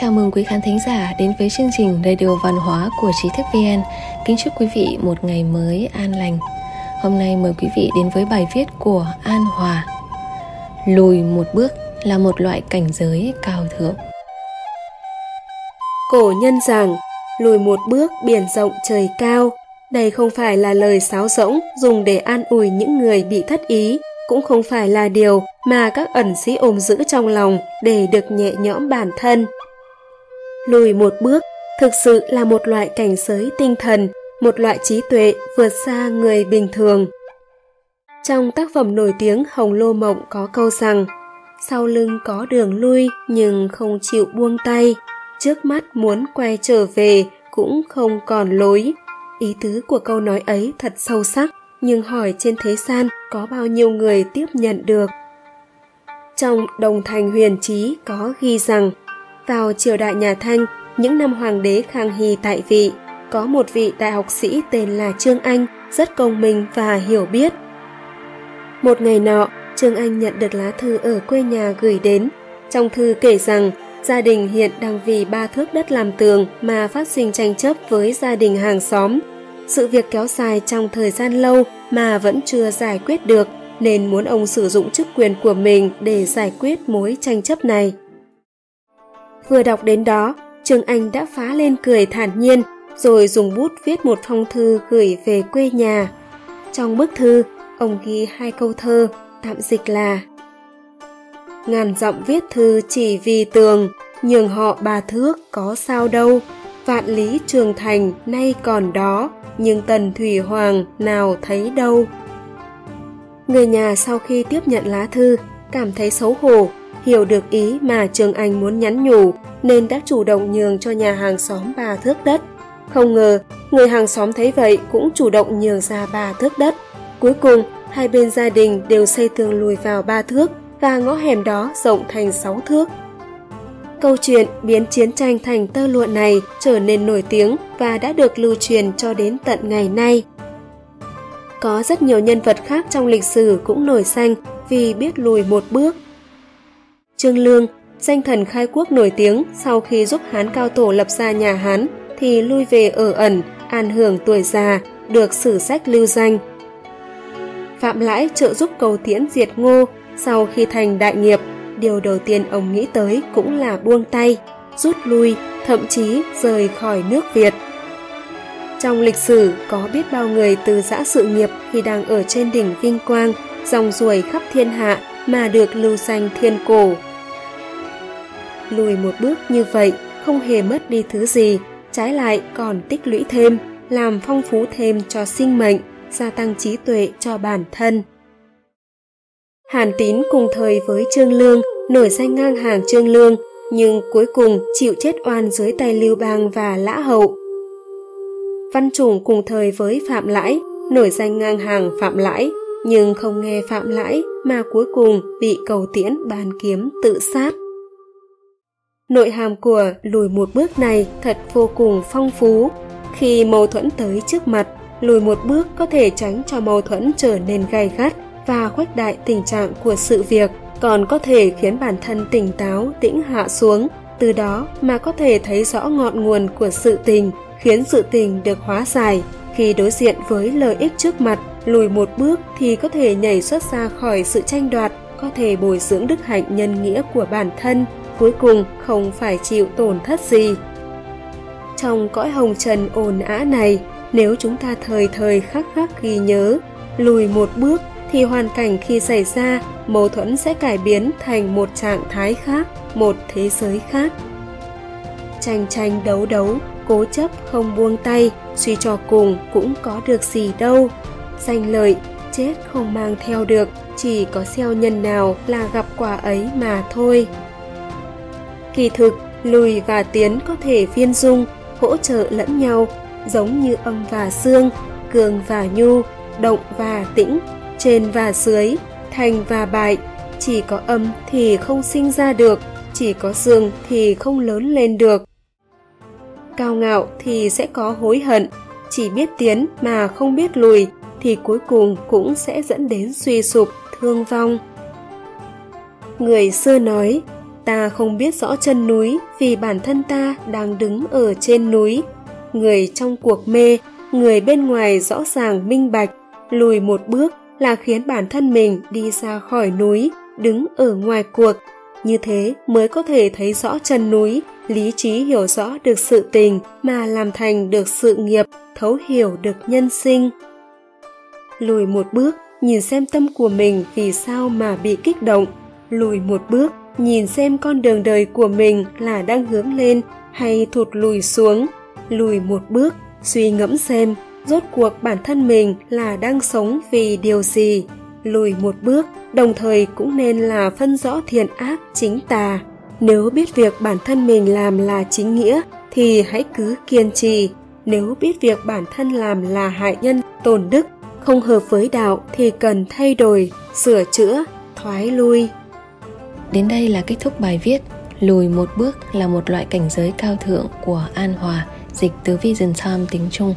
Chào mừng quý khán thính giả đến với chương trình Radio Văn hóa của Trí thức VN. Kính chúc quý vị một ngày mới an lành. Hôm nay mời quý vị đến với bài viết của An Hòa. Lùi một bước là một loại cảnh giới cao thượng. Cổ nhân rằng, lùi một bước biển rộng trời cao. Đây không phải là lời sáo rỗng dùng để an ủi những người bị thất ý, cũng không phải là điều mà các ẩn sĩ ôm giữ trong lòng để được nhẹ nhõm bản thân lùi một bước, thực sự là một loại cảnh giới tinh thần, một loại trí tuệ vượt xa người bình thường. Trong tác phẩm nổi tiếng hồng lô mộng có câu rằng, sau lưng có đường lui, nhưng không chịu buông tay. Trước mắt muốn quay trở về cũng không còn lối. Ý tứ của câu nói ấy thật sâu sắc, nhưng hỏi trên thế gian có bao nhiêu người tiếp nhận được? Trong đồng thành huyền trí có ghi rằng vào triều đại nhà Thanh, những năm hoàng đế Khang Hy tại vị, có một vị đại học sĩ tên là Trương Anh rất công minh và hiểu biết. Một ngày nọ, Trương Anh nhận được lá thư ở quê nhà gửi đến. Trong thư kể rằng gia đình hiện đang vì ba thước đất làm tường mà phát sinh tranh chấp với gia đình hàng xóm. Sự việc kéo dài trong thời gian lâu mà vẫn chưa giải quyết được nên muốn ông sử dụng chức quyền của mình để giải quyết mối tranh chấp này. Vừa đọc đến đó, Trương Anh đã phá lên cười thản nhiên, rồi dùng bút viết một phong thư gửi về quê nhà. Trong bức thư, ông ghi hai câu thơ, tạm dịch là Ngàn giọng viết thư chỉ vì tường, nhường họ bà thước có sao đâu, vạn lý trường thành nay còn đó, nhưng tần thủy hoàng nào thấy đâu. Người nhà sau khi tiếp nhận lá thư, cảm thấy xấu hổ hiểu được ý mà Trương Anh muốn nhắn nhủ nên đã chủ động nhường cho nhà hàng xóm ba thước đất. Không ngờ, người hàng xóm thấy vậy cũng chủ động nhường ra ba thước đất. Cuối cùng, hai bên gia đình đều xây tường lùi vào ba thước và ngõ hẻm đó rộng thành sáu thước. Câu chuyện biến chiến tranh thành tơ lụa này trở nên nổi tiếng và đã được lưu truyền cho đến tận ngày nay. Có rất nhiều nhân vật khác trong lịch sử cũng nổi danh vì biết lùi một bước Trương Lương, danh thần khai quốc nổi tiếng sau khi giúp Hán Cao Tổ lập ra nhà Hán thì lui về ở ẩn, an hưởng tuổi già, được sử sách lưu danh. Phạm Lãi trợ giúp cầu tiễn diệt ngô, sau khi thành đại nghiệp, điều đầu tiên ông nghĩ tới cũng là buông tay, rút lui, thậm chí rời khỏi nước Việt. Trong lịch sử có biết bao người từ giã sự nghiệp khi đang ở trên đỉnh vinh quang, dòng ruồi khắp thiên hạ mà được lưu danh thiên cổ. Lùi một bước như vậy, không hề mất đi thứ gì, trái lại còn tích lũy thêm, làm phong phú thêm cho sinh mệnh, gia tăng trí tuệ cho bản thân. Hàn tín cùng thời với trương lương, nổi danh ngang hàng trương lương, nhưng cuối cùng chịu chết oan dưới tay lưu bang và lã hậu. Văn chủng cùng thời với phạm lãi, nổi danh ngang hàng phạm lãi nhưng không nghe phạm lãi mà cuối cùng bị cầu tiễn bàn kiếm tự sát Nội hàm của lùi một bước này thật vô cùng phong phú. Khi mâu thuẫn tới trước mặt, lùi một bước có thể tránh cho mâu thuẫn trở nên gay gắt và khuếch đại tình trạng của sự việc, còn có thể khiến bản thân tỉnh táo, tĩnh hạ xuống, từ đó mà có thể thấy rõ ngọn nguồn của sự tình, khiến sự tình được hóa giải. Khi đối diện với lợi ích trước mặt, lùi một bước thì có thể nhảy xuất ra khỏi sự tranh đoạt, có thể bồi dưỡng đức hạnh nhân nghĩa của bản thân, cuối cùng không phải chịu tổn thất gì. Trong cõi hồng trần ồn ã này, nếu chúng ta thời thời khắc khắc ghi nhớ, lùi một bước thì hoàn cảnh khi xảy ra, mâu thuẫn sẽ cải biến thành một trạng thái khác, một thế giới khác. Tranh tranh đấu đấu, cố chấp không buông tay, suy cho cùng cũng có được gì đâu. Danh lợi, chết không mang theo được, chỉ có gieo nhân nào là gặp quả ấy mà thôi. Kỳ thực, lùi và tiến có thể viên dung, hỗ trợ lẫn nhau, giống như âm và xương, cường và nhu, động và tĩnh, trên và dưới, thành và bại. Chỉ có âm thì không sinh ra được, chỉ có dương thì không lớn lên được. Cao ngạo thì sẽ có hối hận, chỉ biết tiến mà không biết lùi thì cuối cùng cũng sẽ dẫn đến suy sụp, thương vong. Người xưa nói, ta không biết rõ chân núi vì bản thân ta đang đứng ở trên núi. Người trong cuộc mê người bên ngoài rõ ràng minh bạch lùi một bước là khiến bản thân mình đi ra khỏi núi đứng ở ngoài cuộc. Như thế mới có thể thấy rõ chân núi lý trí hiểu rõ được sự tình mà làm thành được sự nghiệp thấu hiểu được nhân sinh lùi một bước, nhìn xem tâm của mình vì sao mà bị kích động. Lùi một bước, nhìn xem con đường đời của mình là đang hướng lên hay thụt lùi xuống. Lùi một bước, suy ngẫm xem, rốt cuộc bản thân mình là đang sống vì điều gì. Lùi một bước, đồng thời cũng nên là phân rõ thiện ác chính tà. Nếu biết việc bản thân mình làm là chính nghĩa, thì hãy cứ kiên trì. Nếu biết việc bản thân làm là hại nhân, tổn đức không hợp với đạo thì cần thay đổi, sửa chữa, thoái lui. Đến đây là kết thúc bài viết lùi một bước là một loại cảnh giới cao thượng của an hòa, dịch từ vision time tiếng trung